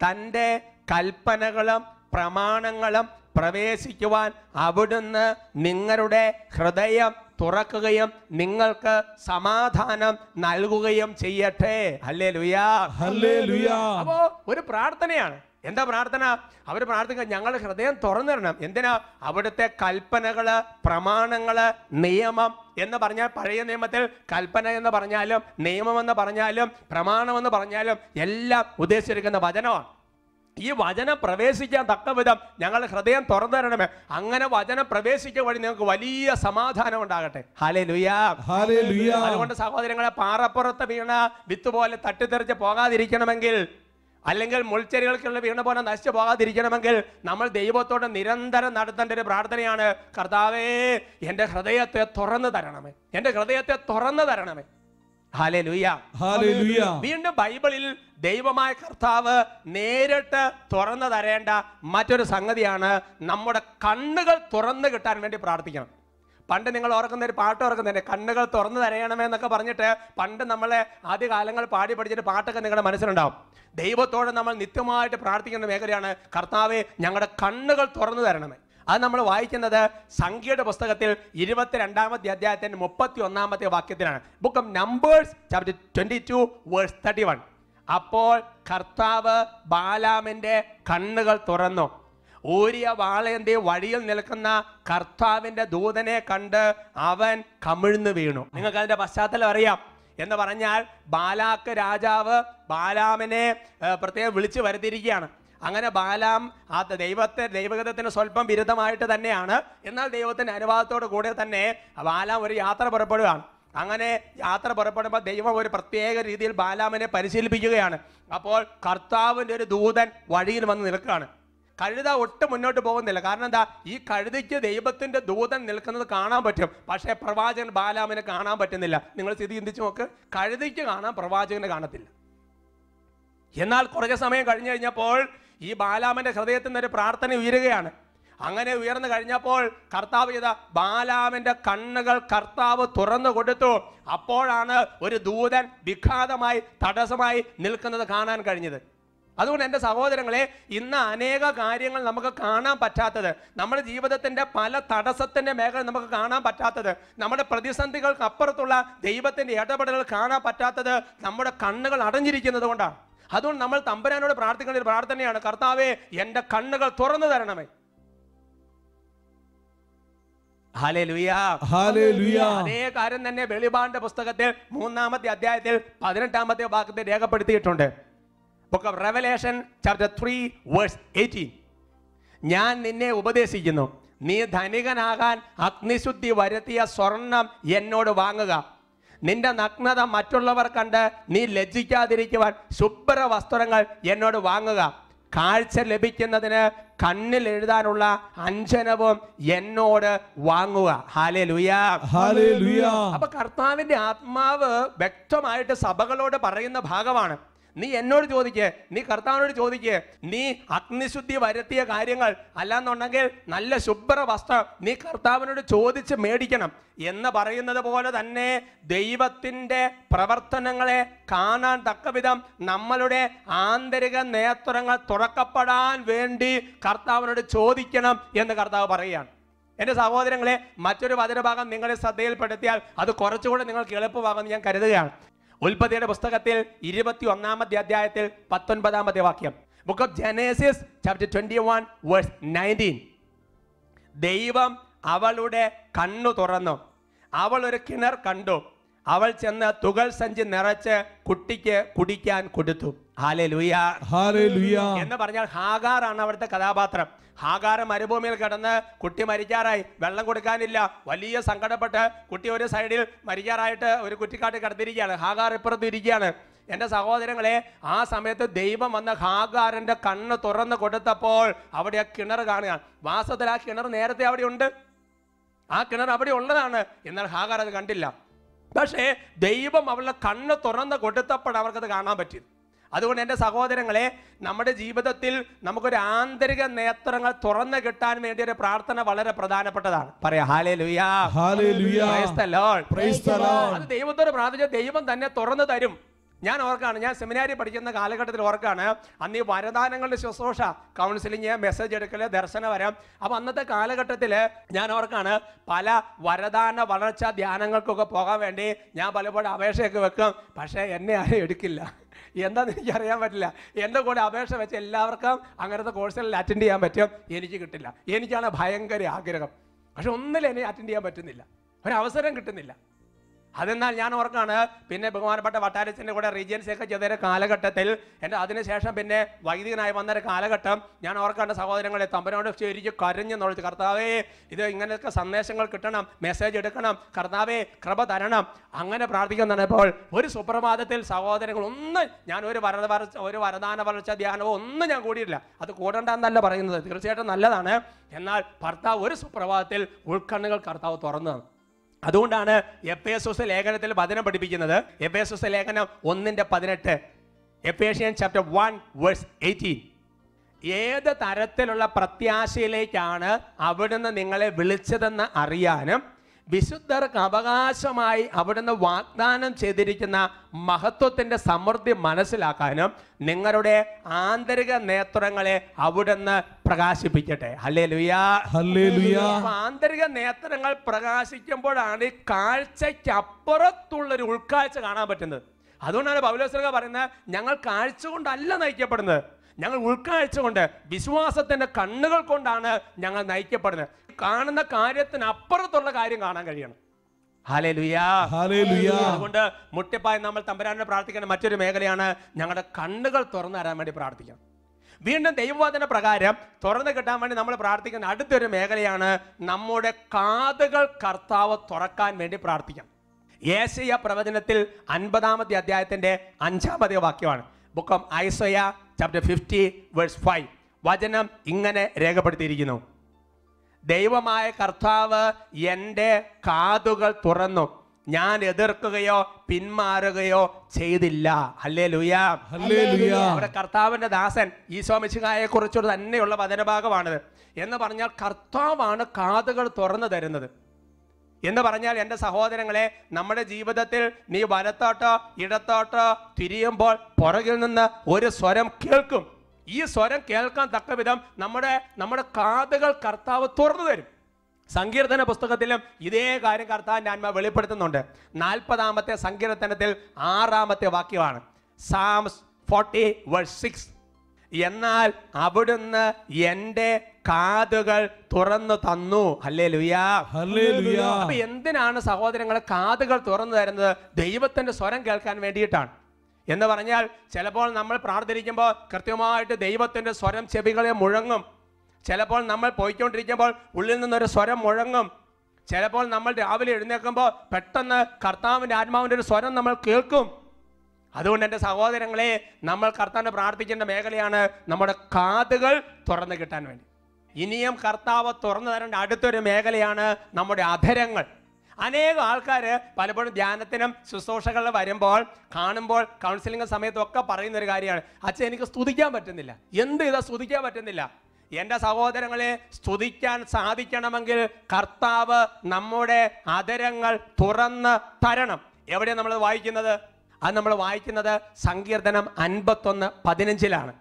S1: തന്റെ കൽപ്പനകളും പ്രമാണങ്ങളും പ്രവേശിക്കുവാൻ അവിടുന്ന് നിങ്ങളുടെ ഹൃദയം തുറക്കുകയും നിങ്ങൾക്ക് സമാധാനം നൽകുകയും ചെയ്യട്ടെ. അല്ലേ ലുയാ
S2: ഹല്ലേലൂയ.
S1: അപ്പോ ഒരു പ്രാർത്ഥനയാണ്. എന്താ പ്രാർത്ഥന? അവർ പ്രാർത്ഥിക്കുക ഞങ്ങൾ ഹൃദയം തുറന്നിടണം. എന്തിനാ? അവിടുത്തെ കൽപ്പനകൾ പ്രമാണങ്ങൾ നിയമം എന്ന് പറഞ്ഞാൽ പഴയ നിയമത്തിൽ കൽപ്പന എന്ന് പറഞ്ഞാലും നിയമം എന്ന് പറഞ്ഞാലും പ്രമാണം എന്ന് പറഞ്ഞാലും എല്ലാം ഉദ്ദേശിച്ചിരിക്കുന്ന വചനമാണ്. ഈ വചനം പ്രവേശിക്കാൻ തക്ക വിധം ഞങ്ങൾ ഹൃദയം തുറന്നു തരണമേ. അങ്ങനെ വചനം പ്രവേശിക്കുക വഴി നിങ്ങൾക്ക് വലിയ സമാധാനം ഉണ്ടാകട്ടെ. ഹലേ ലുയാ അതുകൊണ്ട് സഹോദരങ്ങളെ പാറപ്പുറത്ത് വീണ വിത്ത് പോലെ തട്ടിത്തെറിച്ച് പോകാതിരിക്കണമെങ്കിൽ അല്ലെങ്കിൽ മുൾച്ചെരികൾക്കുള്ള വീണ പോലെ നശിച്ചു പോകാതിരിക്കണമെങ്കിൽ നമ്മൾ ദൈവത്തോട് നിരന്തരം നടത്തേണ്ട ഒരു പ്രാർത്ഥനയാണ് കർത്താവേ എന്റെ ഹൃദയത്തെ തുറന്നു തരണമേ. എന്റെ ഹൃദയത്തെ തുറന്നു തരണമേ. വീണ്ടും ബൈബിളിൽ ദൈവമായ കർത്താവ് നേരിട്ട് തുറന്നു തരേണ്ട മറ്റൊരു സംഗതിയാണ് നമ്മുടെ കണ്ണുകൾ തുറന്നു കിട്ടാൻ വേണ്ടി പ്രാർത്ഥിക്കണം. പണ്ട് നിങ്ങൾ ഓർക്കുന്ന ഒരു പാട്ട് ഓർക്കുന്നുണ്ട് കണ്ണുകൾ തുറന്നു തരയണമേ എന്നൊക്കെ പറഞ്ഞിട്ട് പണ്ട് നമ്മളെ ആദ്യകാലങ്ങൾ പാടി പഠിച്ചിട്ട് പാട്ടൊക്കെ നിങ്ങളുടെ മനസ്സിലുണ്ടാവും. ദൈവത്തോട് നമ്മൾ നിത്യമായിട്ട് പ്രാർത്ഥിക്കേണ്ട മേഖലയാണ് കർത്താവെ ഞങ്ങളുടെ കണ്ണുകൾ തുറന്നു തരണമേ. അത് നമ്മൾ വായിക്കുന്നത് സംഖ്യയുടെ പുസ്തകത്തിൽ ഇരുപത്തിരണ്ടാമത്തെ അധ്യായത്തിന്റെ മുപ്പത്തി ഒന്നാമത്തെ വാക്യത്തിലാണ്. Book of Numbers chapter twenty two verse thirty one അപ്പോൾ കർത്താവ് ബാലാമിന്റെ കണ്ണുകൾ തുറന്നു. ഊരിയ വാളയന്റെ വഴിയിൽ നിൽക്കുന്ന കർത്താവിന്റെ ദൂതനെ കണ്ട് അവൻ കമിഴ്ന്നു വീണു. നിങ്ങൾക്ക് അതിന്റെ പശ്ചാത്തലം അറിയാം. എന്ന് പറഞ്ഞാൽ ബാലാക്ക് രാജാവ് ബാലാമിനെ പ്രത്യേകം വിളിച്ചു വരുത്തിയിരിക്കുകയാണ്. അങ്ങനെ ബാലാം ആ ദൈവത്തെ ദൈവഗതത്തിന് സ്വല്പം വിരുദ്ധമായിട്ട് തന്നെയാണ്. എന്നാൽ ദൈവത്തിന്റെ അനുവാദത്തോട് കൂടെ തന്നെ ബാലാം ഒരു യാത്ര പുറപ്പെടുകയാണ്. അങ്ങനെ യാത്ര പുറപ്പെടുമ്പോൾ ദൈവം ഒരു പ്രത്യേക രീതിയിൽ ബാലാമിനെ പരിശീലിപ്പിക്കുകയാണ്. അപ്പോൾ കർത്താവിന്റെ ഒരു ദൂതൻ വഴിയിൽ വന്ന് നിൽക്കുകയാണ്. കഴുത ഒട്ടും മുന്നോട്ട് പോകുന്നില്ല. കാരണം എന്താ? ഈ കഴുതയ്ക്ക് ദൈവത്തിന്റെ ദൂതൻ നിൽക്കുന്നത് കാണാൻ പറ്റും. പക്ഷേ പ്രവാചകൻ ബാലാമിനെ കാണാൻ പറ്റുന്നില്ല. നിങ്ങൾ സ്ഥിതി ചിന്തിച്ചു നോക്ക്. കഴുതയ്ക്ക് കാണാൻ പ്രവാചകന് കാണത്തില്ല. എന്നാൽ കുറച്ച് സമയം കഴിഞ്ഞു കഴിഞ്ഞപ്പോൾ ഈ ബാലാമന്റെ ഹൃദയത്തിൽ നിന്നൊരു പ്രാർത്ഥന ഉയരുകയാണ്. അങ്ങനെ ഉയർന്നു കഴിഞ്ഞപ്പോൾ കർത്താവ് ചെയ്ത ബാലാമിന്റെ കണ്ണുകൾ കർത്താവ് തുറന്നു കൊടുത്തു. അപ്പോഴാണ് ഒരു ദൂതൻ വിഘാതമായി തടസ്സമായി നിൽക്കുന്നത് കാണാൻ കഴിഞ്ഞത്. അതുകൊണ്ട് എന്റെ സഹോദരങ്ങളെ ഇന്ന് അനേക കാര്യങ്ങൾ നമുക്ക് കാണാൻ പറ്റാത്തത് നമ്മുടെ ജീവിതത്തിന്റെ പല തടസ്സത്തിന്റെ മേഖല നമുക്ക് കാണാൻ പറ്റാത്തത് നമ്മുടെ പ്രതിസന്ധികൾക്ക് അപ്പുറത്തുള്ള ദൈവത്തിന്റെ ഇടപെടലുകൾ കാണാൻ പറ്റാത്തത് നമ്മുടെ കണ്ണുകൾ അടഞ്ഞിരിക്കുന്നത് കൊണ്ടാണ്. അതുകൊണ്ട് നമ്മൾ തമ്പരാനോട് പ്രാർത്ഥിക്കേണ്ട ഒരു പ്രാർത്ഥനയാണ് കർത്താവെ എന്റെ കണ്ണുകൾ തുറന്നു തരണമേ. അതേ കാര്യം തന്നെ വെളിപാടിന്റെ പുസ്തകത്തിൽ മൂന്നാമത്തെ അധ്യായത്തിൽ പതിനെട്ടാമത്തെ ഭാഗത്ത് രേഖപ്പെടുത്തിയിട്ടുണ്ട്. Book of Revelation chapter three verse eighteen ഞാൻ നിന്നെ ഉപദേശിക്കുന്നു. നീ ധനികനാകാൻ അഗ്നിശുദ്ധി വരുത്തിയ സ്വർണം എന്നോട് വാങ്ങുക. നിന്റെ നഗ്നത മറ്റുള്ളവർ കണ്ട് നീ ലജ്ജിക്കാതിരിക്കുവാൻ ശുഭ്ര വസ്ത്രങ്ങൾ എന്നോട് വാങ്ങുക. കാഴ്ച ലഭിക്കുന്നതിന് കണ്ണിൽ എഴുതാനുള്ള അഞ്ജനവും എന്നോട് വാങ്ങുക. ഹാലേ ലുയാ അപ്പൊ കർത്താവിന്റെ ആത്മാവ് വ്യക്തമായിട്ട് സഭകളോട് പറയുന്ന ഭാഗമാണ്. നീ എന്നോട് ചോദിക്ക് നീ കർത്താവിനോട് ചോദിക്ക് നീ അഗ്നിശുദ്ധി വരുത്തിയ കാര്യങ്ങൾ അല്ലാന്നുണ്ടെങ്കിൽ നല്ല ശുഭ്ര വസ്ത്രം നീ കർത്താവിനോട് ചോദിച്ച് മേടിക്കണം എന്ന് പറയുന്നത് പോലെ തന്നെ ദൈവത്തിന്റെ പ്രവർത്തനങ്ങളെ കാണാൻ തക്കവിധം നമ്മളുടെ ആന്തരിക നേത്രങ്ങൾ തുറക്കപ്പെടാൻ വേണ്ടി കർത്താവിനോട് ചോദിക്കണം എന്ന് കർത്താവ് പറയുകയാണ്. എന്റെ സഹോദരങ്ങളെ മറ്റൊരു വചനഭാഗം നിങ്ങളെ ശ്രദ്ധയിൽപ്പെടുത്തിയാൽ അത് കുറച്ചുകൂടെ നിങ്ങൾക്ക് എളുപ്പമാകുമെന്ന് ഞാൻ കരുതുകയാണ്. ഉൽപ്പത്തിയുടെ പുസ്തകത്തിൽ ഇരുപത്തി ഒന്നാമത്തെ അധ്യായത്തിൽ പത്തൊൻപതാമത്തെ വാക്യം. Book of Genesis chapter twenty one verse nineteen ദൈവം അവളുടെ കണ്ണു തുറന്നു. അവൾ ഒരു കിണർ കണ്ടു. അവൾ ചെന്ന് തുകൽ സഞ്ചി നിറച്ച് കുട്ടിക്ക് കുടിക്കാൻ കൊടുത്തു. എന്ന് പറഞ്ഞാൽ ഹാഗാർ ആണ് അവിടുത്തെ കഥാപാത്രം. ഹാഗാർ മരുഭൂമിയിൽ കിടന്ന് കുട്ടി മരിക്കാറായി വെള്ളം കൊടുക്കാനില്ല. വലിയ സങ്കടപ്പെട്ട് കുട്ടി ഒരു സൈഡിൽ മരിക്കാറായിട്ട് ഒരു കുറ്റിക്കാട്ടിൽ കിടന്നിരിക്കുകയാണ്. ഹാഗാർ ഇപ്പുറത്ത് ഇരിക്കുകയാണ്. എന്റെ സഹോദരങ്ങളെ ആ സമയത്ത് ദൈവം വന്ന ഹാഗാറിന്റെ കണ്ണ് തുറന്ന് കൊടുത്തപ്പോൾ അവിടെ ആ കിണർ കാണുക. വാസ്തവത്തിൽ ആ കിണർ നേരത്തെ അവിടെ ഉണ്ട്. ആ കിണർ അവിടെ ഉള്ളതാണ്. എന്നാൽ ഹാഗാർ അത് കണ്ടില്ല. പക്ഷേ ദൈവം അവളുടെ കണ്ണ് തുറന്ന് കൊടുത്തപ്പോൾ അവർക്കത് കാണാൻ പറ്റി. അതുകൊണ്ട് എന്റെ സഹോദരങ്ങളെ നമ്മുടെ ജീവിതത്തിൽ നമുക്കൊരു ആന്തരിക നേത്രങ്ങൾ തുറന്നു കിട്ടാൻ വേണ്ടി ഒരു പ്രാർത്ഥന വളരെ പ്രധാനപ്പെട്ടതാണ്. പറയാ ഹാലേ ലുയാ. അത് ദൈവത്തോട് പ്രാർത്ഥിച്ച ദൈവം തന്നെ തുറന്നു തരും. ഞാൻ ഓർക്കാണ് ഞാൻ സെമിനാരി പഠിക്കുന്ന കാലഘട്ടത്തിൽ ഓർക്കാണ് അന്ന് ഈ വരദാനങ്ങളുടെ ശുശ്രൂഷ കൗൺസിലിങ് മെസ്സേജ് എടുക്കൽ ദർശനം വരാം. അപ്പം അന്നത്തെ കാലഘട്ടത്തിൽ ഞാൻ ഓർക്കാണ് പല വരദാന വളർച്ചാ ധ്യാനങ്ങൾക്കൊക്കെ പോകാൻ വേണ്ടി ഞാൻ പലപ്പോഴും അപേക്ഷയൊക്കെ വെക്കും. പക്ഷേ എന്നെ ആരും എടുക്കില്ല. എന്താണെന്ന് എനിക്ക് അറിയാൻ പറ്റില്ല. എന്റെ കൂടെ അപേക്ഷ വെച്ച് എല്ലാവർക്കും അങ്ങനത്തെ കോഴ്സുകളിൽ അറ്റൻഡ് ചെയ്യാൻ പറ്റും. എനിക്ക് കിട്ടില്ല. എനിക്കാണ് ഭയങ്കര ആഗ്രഹം. പക്ഷെ എന്നെ അറ്റൻഡ് ചെയ്യാൻ പറ്റുന്നില്ല. ഒരവസരം കിട്ടുന്നില്ല. അതെന്നാൽ ഞാൻ ഓർക്കാണ് പിന്നെ ബഹുമാനപ്പെട്ട വട്ടാരച്ചന്റെ കൂടെ റീജിയൻസ് ഒക്കെ ചെയ്തൊരു കാലഘട്ടത്തിൽ എന്റെ അതിനുശേഷം പിന്നെ വൈദികനായി വന്നൊരു കാലഘട്ടം ഞാൻ ഓർക്കാണ്ട് സഹോദരങ്ങളെ തമ്പനോട് ചേരിച്ച് കരഞ്ഞു നുഴച്ച് കർത്താവേ ഇത് ഇങ്ങനെയൊക്കെ സന്ദേശങ്ങൾ കിട്ടണം മെസ്സേജ് എടുക്കണം കർത്താവേ കൃപ തരണം. അങ്ങനെ പ്രാർത്ഥിക്കുന്നപ്പോൾ ഒരു സുപ്രഭാതത്തിൽ സഹോദരങ്ങൾ ഒന്നും ഞാൻ ഒരു വരദ വരച്ച ഒരു വരദാന വളർച്ച ധ്യാനമോ ഒന്നും ഞാൻ കൂടിയില്ല അത് കൂടണ്ടെന്നല്ല പറയുന്നത്. തീർച്ചയായിട്ടും നല്ലതാണ്. എന്നാൽ ഭർത്താവ് ഒരു സുപ്രഭാതത്തിൽ ഉൾക്കണ്ണുകൾ കർത്താവ് തുറന്നു തന്നു. അതുകൊണ്ടാണ് എസ് ലേഖനത്തിൽ വചനം പഠിപ്പിക്കുന്നത്. എസ് ലേഖനം ഒന്നിന്റെ പതിനെട്ട്. Ephesian chapter one verse eighteen ഏത് തരത്തിലുള്ള പ്രത്യാശയിലേക്കാണ് അവിടുന്ന് നിങ്ങളെ വിളിച്ചതെന്ന് അറിയാനും വിശുദ്ധർക്ക് അവകാശമായി അവിടുന്ന് വാഗ്ദാനം ചെയ്തിരിക്കുന്ന മഹത്വത്തിന്റെ സമൃദ്ധി മനസ്സിലാക്കാനും നിങ്ങളുടെ ആന്തരിക നേത്രങ്ങളെ അവിടുന്ന് പ്രകാശിപ്പിക്കട്ടെ. അല്ലേ ലുയാ ആന്തരിക നേത്രങ്ങൾ പ്രകാശിക്കുമ്പോഴാണ് ഈ കാഴ്ചയ്ക്കപ്പുറത്തുള്ളൊരു ഉൾക്കാഴ്ച കാണാൻ പറ്റുന്നത്. അതുകൊണ്ടാണ് പൗലോസ്ലിഹ പറയുന്നത് ഞങ്ങൾ കാഴ്ച കൊണ്ടല്ല നയിക്കപ്പെടുന്നത്. ഞങ്ങൾ ഉൾക്കാഴ്ച കൊണ്ട് വിശ്വാസത്തിന്റെ കണ്ണുകൾ കൊണ്ടാണ് ഞങ്ങൾ നയിക്കപ്പെടുന്നത്. കാണുന്ന കാര്യത്തിന് അപ്പുറത്തുള്ള കാര്യം കാണാൻ കഴിയണം. അതുകൊണ്ട് മുട്ടിപ്പായി നമ്മൾ തമ്പുരാനെ പ്രാർത്ഥിക്കേണ്ട മറ്റൊരു മേഖലയാണ് ഞങ്ങളുടെ കണ്ണുകൾ തുറന്നു തരാൻ വേണ്ടി പ്രാർത്ഥിക്കാം. വീണ്ടും ദൈവവാദന പ്രകാരം തുറന്നു കിട്ടാൻ വേണ്ടി നമ്മൾ പ്രാർത്ഥിക്കുന്ന അടുത്തൊരു മേഖലയാണ് നമ്മുടെ കാതുകൾ കർത്താവ് തുറക്കാൻ വേണ്ടി പ്രാർത്ഥിക്കാം. ഏശയ പ്രവചനത്തിൽ അൻപതാമത്തെ അധ്യായത്തിന്റെ അഞ്ചാമത്തെ വാക്യമാണ്. Book of Isaiah chapter fifty verse five വചനം ഇങ്ങനെ രേഖപ്പെടുത്തിയിരിക്കുന്നു. ദൈവമായ കർത്താവ് എന്റെ കാതുകൾ തുറന്നു. ഞാൻ എതിർക്കുകയോ പിന്മാറുകയോ ചെയ്തില്ല. അല്ലേ ലുയാ അവിടെ കർത്താവിന്റെ ദാസൻ ഈശോ മിശിഹായെ കുറിച്ചുള്ള തന്നെയുള്ള വചനഭാഗമാണിത്. എന്ന് പറഞ്ഞാൽ കർത്താവാണ് കാതുകൾ തുറന്നു തരുന്നത്. എന്ന് പറഞ്ഞാൽ എന്റെ സഹോദരങ്ങളെ നമ്മുടെ ജീവിതത്തിൽ നീ വലത്തോട്ടോ ഇടത്തോട്ടോ തിരിയുമ്പോൾ പുറകിൽ നിന്ന് ഒരു സ്വരം കേൾക്കും. ഈ സ്വരം കേൾക്കാൻ തക്ക വിധം നമ്മുടെ നമ്മുടെ കാതുകൾ കർത്താവ് തുറന്നു തരും. സങ്കീർത്തന പുസ്തകത്തിലും ഇതേ കാര്യം കർത്താവിന്റെ ആത്മ വെളിപ്പെടുത്തുന്നുണ്ട്. നാൽപ്പതാമത്തെ സങ്കീർത്തനത്തിൽ ആറാമത്തെ വാക്യമാണ്. സാംസ് ഫോർട്ടി വേഴ്സ് സിക്സ് എന്നാൽ അവിടുന്ന് എന്റെ കാതുകൾ തുറന്നു തന്നു. അല്ലേ ലുയാ അപ്പൊ എന്തിനാണ് സഹോദരങ്ങളെ കാതുകൾ തുറന്നു തരുന്നത്? ദൈവത്തിന്റെ സ്വരം കേൾക്കാൻ വേണ്ടിയിട്ടാണ്. എന്ന് പറഞ്ഞാൽ ചിലപ്പോൾ നമ്മൾ പ്രാർത്ഥിക്കുമ്പോൾ കൃത്യമായിട്ട് ദൈവത്തിന്റെ സ്വരം ചെവികളെ മുഴങ്ങും. ചിലപ്പോൾ നമ്മൾ പോയിക്കൊണ്ടിരിക്കുമ്പോൾ ഉള്ളിൽ നിന്നൊരു സ്വരം മുഴങ്ങും. ചിലപ്പോൾ നമ്മൾ രാവിലെ എഴുന്നേൽക്കുമ്പോൾ പെട്ടെന്ന് കർത്താവിന്റെ ആത്മാവിന്റെ ഒരു സ്വരം നമ്മൾ കേൾക്കും. അതുകൊണ്ട് എന്റെ സഹോദരങ്ങളെ നമ്മൾ കർത്താവിനെ പ്രാർത്ഥിക്കേണ്ട മേഖലയാണ് നമ്മുടെ കാതുകൾ തുറന്നു കിട്ടാൻ വേണ്ടി. ഇനിയും കർത്താവ് തുറന്നു തരേണ്ട അടുത്തൊരു മേഖലയാണ് നമ്മുടെ അധരങ്ങൾ. അനേകം ആൾക്കാർ പലപ്പോഴും ധ്യാനത്തിനും ശുശ്രൂഷകളിൽ വരുമ്പോൾ കാണുമ്പോൾ കൗൺസിലിംഗ് സമയത്തൊക്കെ പറയുന്ന ഒരു കാര്യമാണ്. അച്ഛൻ എനിക്ക് സ്തുതിക്കാൻ പറ്റുന്നില്ല. എന്ത് ഇതാ സ്തുതിക്കാൻ പറ്റുന്നില്ല? എന്റെ സഹോദരങ്ങളെ സ്തുതിക്കാൻ സാധിക്കണമെങ്കിൽ കർത്താവ് നമ്മുടെ അതരങ്ങൾ തുറന്ന് തരണം. എവിടെയാണ് നമ്മൾ വായിക്കുന്നത്? അത് നമ്മൾ വായിക്കുന്നത് സങ്കീർത്തനം അൻപത്തൊന്ന് പതിനഞ്ചിലാണ്.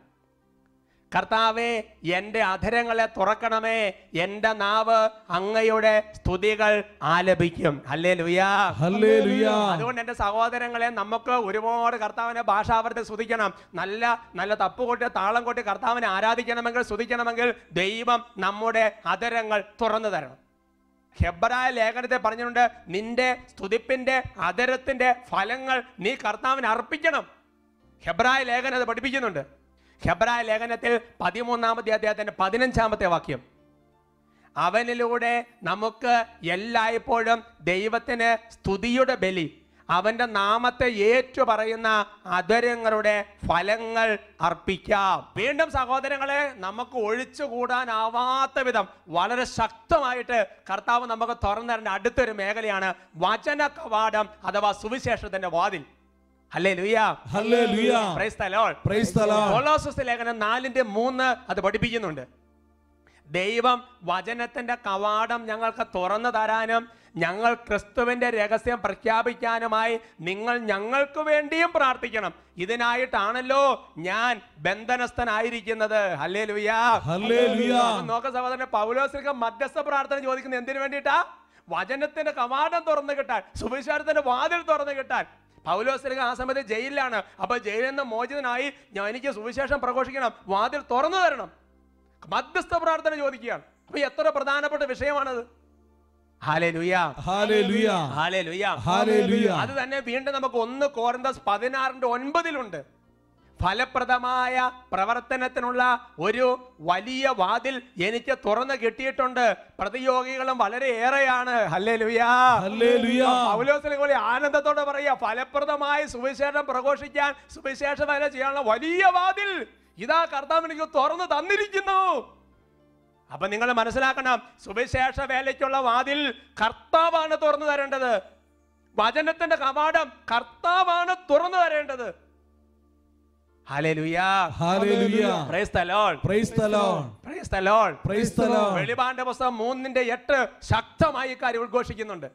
S1: കർത്താവെ എന്റെ അധരങ്ങളെ തുറക്കണമേ. എന്റെ നാവ് അങ്ങയുടെ സ്തുതികൾ ആലപിക്കും. അല്ലേ ലുയാ അതുകൊണ്ട് എന്റെ സഹോദരങ്ങളെ നമുക്ക് ഒരുപാട് കർത്താവിനെ ഭാഷാവർത്തി സ്തുതിക്കണം. നല്ല നല്ല തപ്പ് കൊട്ടി താളം കൊട്ടി കർത്താവിനെ ആരാധിക്കണമെങ്കിൽ സ്തുതിക്കണമെങ്കിൽ ദൈവം നമ്മുടെ അധരങ്ങൾ തുറന്നു തരണം. ഹെബ്രായ ലേഖനത്തെ പറഞ്ഞിട്ടുണ്ട് നിന്റെ സ്തുതിപ്പിന്റെ അധരത്തിന്റെ ഫലങ്ങൾ നീ കർത്താവിന് അർപ്പിക്കണം. ഹെബ്രായ ലേഖനം അത് പഠിപ്പിക്കുന്നുണ്ട്. ഹെബ്രായ ലേഖനത്തിൽ പതിമൂന്നാമത്തെ അദ്ദേഹത്തിന്റെ പതിനഞ്ചാമത്തെ വാക്യം. അവനിലൂടെ നമുക്ക് എല്ലായ്പ്പോഴും ദൈവത്തിന് സ്തുതിയുടെ ബലി അവന്റെ നാമത്തെ ഏറ്റു പറയുന്ന അധരങ്ങളുടെ ഫലങ്ങൾ അർപ്പിക്കാം. വീണ്ടും സഹോദരങ്ങളെ നമുക്ക് ഒഴിച്ചുകൂടാനാവാത്ത വിധം വളരെ ശക്തമായിട്ട് കർത്താവ് നമുക്ക് തുറന്നു തരേണ്ട അടുത്തൊരു മേഖലയാണ് വചന കവാടം അഥവാ സുവിശേഷത്തിന്റെ വാതിൽ. ലേഖനം നാലിന്റെ മൂന്ന് അത് പഠിപ്പിക്കുന്നുണ്ട്. ദൈവം വചനത്തിന്റെ കവാടം ഞങ്ങൾക്ക് തുറന്നു തരാനും ഞങ്ങൾ ക്രിസ്തുവിന്റെ രഹസ്യം പ്രഖ്യാപിക്കാനുമായി നിങ്ങൾ ഞങ്ങൾക്ക് വേണ്ടിയും പ്രാർത്ഥിക്കണം. ഇതിനായിട്ടാണല്ലോ ഞാൻ ബന്ധനസ്ഥനായിരിക്കുന്നത്. ഹല്ലേ ലുയാ നോക്ക സഹോദരൻ പൗലോസിലേക്ക് മധ്യസ്ഥ പ്രാർത്ഥന ചോദിക്കുന്നത് എന്തിനു വേണ്ടിയിട്ടാ? വചനത്തിന്റെ കവാടം തുറന്നു കിട്ടാൻ സുവിശേഷത്തിന്റെ വാതിൽ തുറന്നു കിട്ടാൻ. പൗലോസിലേക്ക് ആ സമയത്ത് ജയിലിലാണ്. അപ്പൊ ജയിലിൽ നിന്ന് മോചിതനായി ഞാൻ എനിക്ക് സുവിശേഷം പ്രഘോഷിക്കണം. വാതിൽ തുറന്നു തരണം. മധ്യസ്ഥ പ്രാർത്ഥന ചോദിക്കുകയാണ്. അപ്പൊ എത്ര പ്രധാനപ്പെട്ട വിഷയമാണത്? അത് തന്നെ വീണ്ടും നമുക്ക് ഒന്ന് കോറിന്തസ് പതിനാറിന്റെ ഒൻപതിലുണ്ട്. ഫലപ്രദമായ പ്രവർത്തനത്തിനുള്ള ഒരു വലിയ വാതിൽ എനിക്ക് തുറന്നു കിട്ടിയിട്ടുണ്ട്. പ്രതിയോഗികളും വളരെ ഏറെയാണ്. ഹല്ലേ ലുയാ
S2: ഹല്ലേലൂയ
S1: പൗലോസിനെ പോലെ ആനന്ദത്തോടെ പറയുക ഫലപ്രദമായ സുവിശേഷം പ്രഘോഷിക്കാൻ സുവിശേഷ വേല ചെയ്യാനുള്ള വലിയ വാതിൽ ഇതാ കർത്താവ് എനിക്ക് തുറന്നു തന്നിരിക്കുന്നു. അപ്പൊ നിങ്ങൾ മനസ്സിലാക്കണം സുവിശേഷ വേലയ്ക്കുള്ള വാതിൽ കർത്താവാണ് തുറന്നു തരേണ്ടത്. വചനത്തിന്റെ കവാടം കർത്താവാണ് തുറന്നു തരേണ്ടത്. വെളിപാണ്ട പുസ്തകം മൂന്നിന്റെ എട്ട് ശക്തമായി കാര്യം ഉദ്ഘോഷിക്കുന്നുണ്ട്.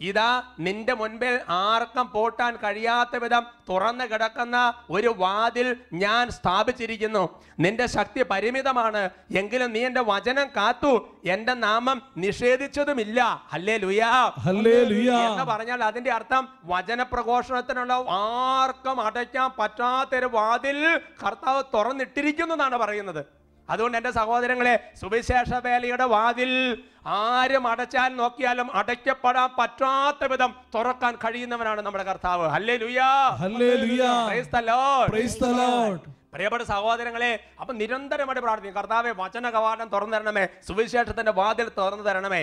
S1: ഇതാ നിന്റെ മുൻപിൽ ആർക്കും പൂട്ടാൻ കഴിയാത്ത വിധം തുറന്നു കിടക്കുന്ന ഒരു വാതിൽ ഞാൻ സ്ഥാപിച്ചിരിക്കുന്നു. നിന്റെ ശക്തി പരിമിതമാണ്. എങ്കിലും നീ എന്റെ വചനം കാത്തു. എന്റെ നാമം നിഷേധിച്ചതുമില്ല. അല്ലേ ലുയാ എന്ന് പറഞ്ഞാൽ അതിന്റെ അർത്ഥം വചനപ്രഘോഷണത്തിനുള്ള ആർക്കും അടയ്ക്കാൻ പറ്റാത്തൊരു വാതിൽ കർത്താവ് തുറന്നിട്ടിരിക്കുന്നു എന്നാണ് പറയുന്നത്. അതുകൊണ്ട് എന്റെ സഹോദരങ്ങളെ സുവിശേഷ വേലയുടെ വാതിൽ ആരും അടച്ചാൽ നോക്കിയാലും അടയ്ക്കപ്പെടാൻ പറ്റാത്ത വിധം തുറക്കാൻ കഴിയുന്നവനാണ് നമ്മുടെ കർത്താവ്. ഹല്ലേ ലുയാ പ്രിയപ്പെട്ട സഹോദരങ്ങളെ അപ്പൊ നിരന്തരമായിട്ട് പ്രാർത്ഥിക്കും. കർത്താവെ വചന കവാടം തുറന്നു തരണമേ സുവിശേഷത്തിന്റെ വാതിൽ തുറന്നു തരണമേ.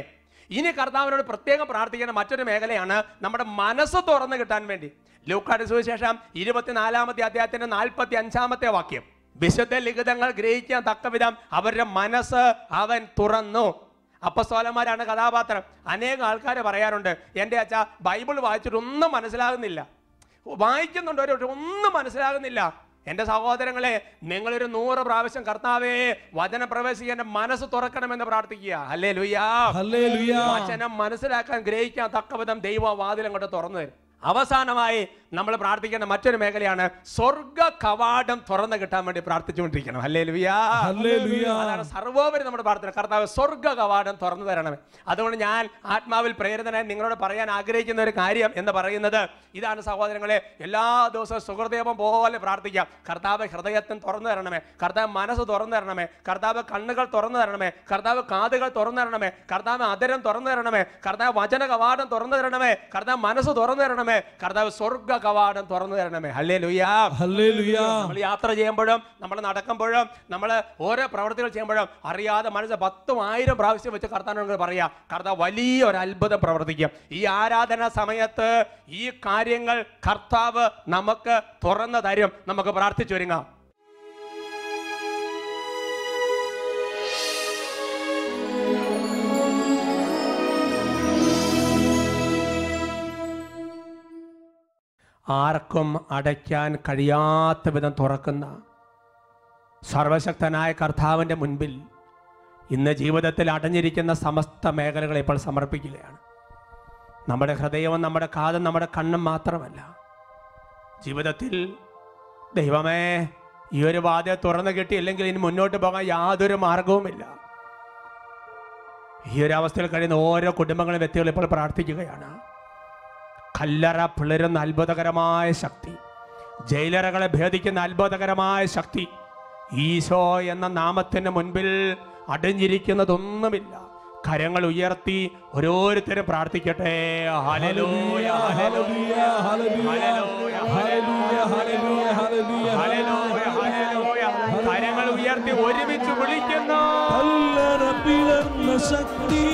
S1: ഇനി കർത്താവിനോട് പ്രത്യേകം പ്രാർത്ഥിക്കുന്ന മറ്റൊരു മേഖലയാണ് നമ്മുടെ മനസ്സ് തുറന്നു കിട്ടാൻ വേണ്ടി. ലൂക്കാട് സുവിശേഷം ഇരുപത്തിനാലാമത്തെ അധ്യായത്തിന്റെ നാൽപ്പത്തി അഞ്ചാമത്തെ വാക്യം. വിശുദ്ധ ലിഖിതങ്ങൾ ഗ്രഹിക്കാൻ തക്കവിധം അവരുടെ മനസ്സ് അവൻ തുറന്നു. അപ്പസ്തോലന്മാരാണ് കഥാപാത്രം. അനേകം ആൾക്കാർ പറയാറുണ്ട് എന്റെ അച്ഛ ബൈബിൾ വായിച്ചിട്ടൊന്നും മനസ്സിലാകുന്നില്ല. വായിക്കുന്നുണ്ട് ഒരു ഒന്നും മനസ്സിലാകുന്നില്ല. എന്റെ സഹോദരങ്ങളെ നിങ്ങളൊരു നൂറ് പ്രാവശ്യം കർത്താവേ വചനം പ്രവേശിക്കാൻ മനസ്സ് തുറക്കണമെന്ന് പ്രാർത്ഥിക്കുക. അല്ലേ
S2: ലുയാ
S1: വചനം മനസ്സിലാക്കാൻ ഗ്രഹിക്കാൻ തക്കവിധം ദൈവ വാതിലങ്ങോട്ട് തുറന്നു തരും. അവസാനമായി നമ്മൾ പ്രാർത്ഥിക്കേണ്ട മറ്റൊരു മേഖലയാണ് സ്വർഗ കവാടം തുറന്നു കിട്ടാൻ വേണ്ടി പ്രാർത്ഥിച്ചുകൊണ്ടിരിക്കണം. അല്ലേ ലുയാ അതാണ് സർവോപരി നമ്മുടെ പ്രാർത്ഥന. കർത്താവ് സ്വർഗ കവാടം തുറന്നു തരണമേ. അതുകൊണ്ട് ഞാൻ ആത്മാവിൽ പ്രേരിതനായി നിങ്ങളോട് പറയാൻ ആഗ്രഹിക്കുന്ന ഒരു കാര്യം എന്ന് പറയുന്നത് ഇതാണ് സഹോദരങ്ങളെ എല്ലാ ദിവസവും സുഹൃദേവം പോലെ പ്രാർത്ഥിക്കാം. കർത്താവ് ഹൃദയത്തിന് തുറന്നു തരണമേ. കർത്താവ് മനസ്സ് തുറന്നു തരണമേ. കർത്താവ് കണ്ണുകൾ തുറന്നു തരണമേ. കർത്താവ് കാതുകൾ തുറന്നു തരണമേ. കർത്താവ് അതിരം തുറന്നു തരണമേ. കർത്താവ് വചന കവാടം തുറന്നു തരണമേ. കർത്താവ് മനസ്സ് തുറന്നു തരണമേ. കർത്താവ് സ്വർഗ കവാടം തുറന്നു തരണമേ. ഹല്ലേ ലുയാ
S2: ഹല്ലേ ലുയാ
S1: നമ്മൾ യാത്ര ചെയ്യുമ്പോഴും നമ്മൾ നടക്കുമ്പോഴും നമ്മൾ ഓരോ പ്രവർത്തികൾ ചെയ്യുമ്പോഴും അറിയാതെ മനസ്സ് പത്തും ആയിരം പ്രാവശ്യം വെച്ച് കർത്താനോട് പറയാ കർത്താവ് വലിയ ഒരു അത്ഭുതം പ്രവർത്തിക്കും. ഈ ആരാധന സമയത്ത് ഈ കാര്യങ്ങൾ കർത്താവ് നമുക്ക് തുറന്നു തരും. നമുക്ക് പ്രാർത്ഥിച്ചു ഒരുങ്ങാം. ആർക്കും അടയ്ക്കാൻ കഴിയാത്ത വിധം തുറക്കുന്ന സർവശക്തനായ കർത്താവിന്റെ മുൻപിൽ ഇന്ന് ജീവിതത്തിൽ അടഞ്ഞിരിക്കുന്ന സമസ്ത മേഖലകളെ ഇപ്പോൾ സമർപ്പിക്കുകയാണ്. നമ്മുടെ ഹൃദയവും നമ്മുടെ കാതും നമ്മുടെ കണ്ണും മാത്രമല്ല ജീവിതത്തിൽ ദൈവമേ ഈ ഒരു വാതിൽ തുറന്നു കിട്ടിയില്ലെങ്കിൽ ഇനി മുന്നോട്ട് പോകാൻ യാതൊരു മാർഗവുമില്ല. ഈ ഒരു അവസ്ഥയിൽ കഴിയുന്ന ഓരോ കുടുംബങ്ങളും വ്യക്തികളും ഇപ്പോൾ പ്രാർത്ഥിക്കുകയാണ്. കല്ലറ പിളരുന്ന അത്ഭുതകരമായ ശക്തി. ജയിലറകളെ ഭേദിക്കുന്ന അത്ഭുതകരമായ ശക്തി. ഈശോ എന്ന നാമത്തിന് മുൻപിൽ അടിഞ്ഞിരിക്കുന്നതൊന്നുമില്ല. കരങ്ങൾ ഉയർത്തി ഓരോരുത്തരും പ്രാർത്ഥിക്കട്ടെ. കരങ്ങൾ ഉയർത്തി ഒരുമിച്ച് വിളിക്കുന്നു.
S2: ശക്തി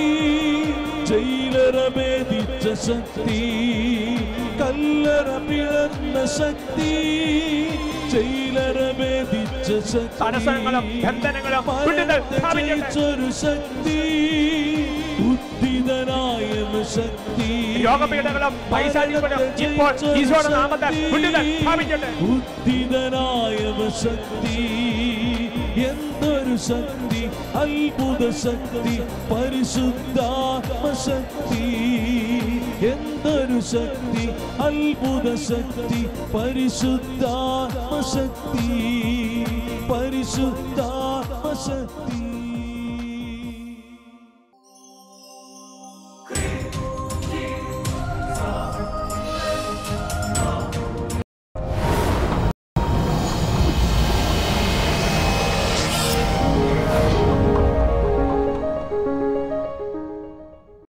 S2: ജയിലറ ഭേദിച്ച ശക്തി കല്ലറ പിളർന്ന ശക്തി ചെയ്ലറ വേദിച്ച ശക്തി
S1: തടസ്സങ്ങളും ബന്ധനങ്ങളും സ്ഥാപിക്കട്ടെ.
S2: ശക്തി ഉദ്ധിതനായ ശക്തി ഉദ്ധിതനായ ശക്തി എന്തൊരു ശക്തി അത്ഭുത ശക്തി പരിശുദ്ധാത്മ ശക്തി എന്തൊരു ശക്തി അത്ഭുത ശക്തി പരിശുദ്ധാത്മ ശക്തി പരിശുദ്ധാത്മ ശക്തി.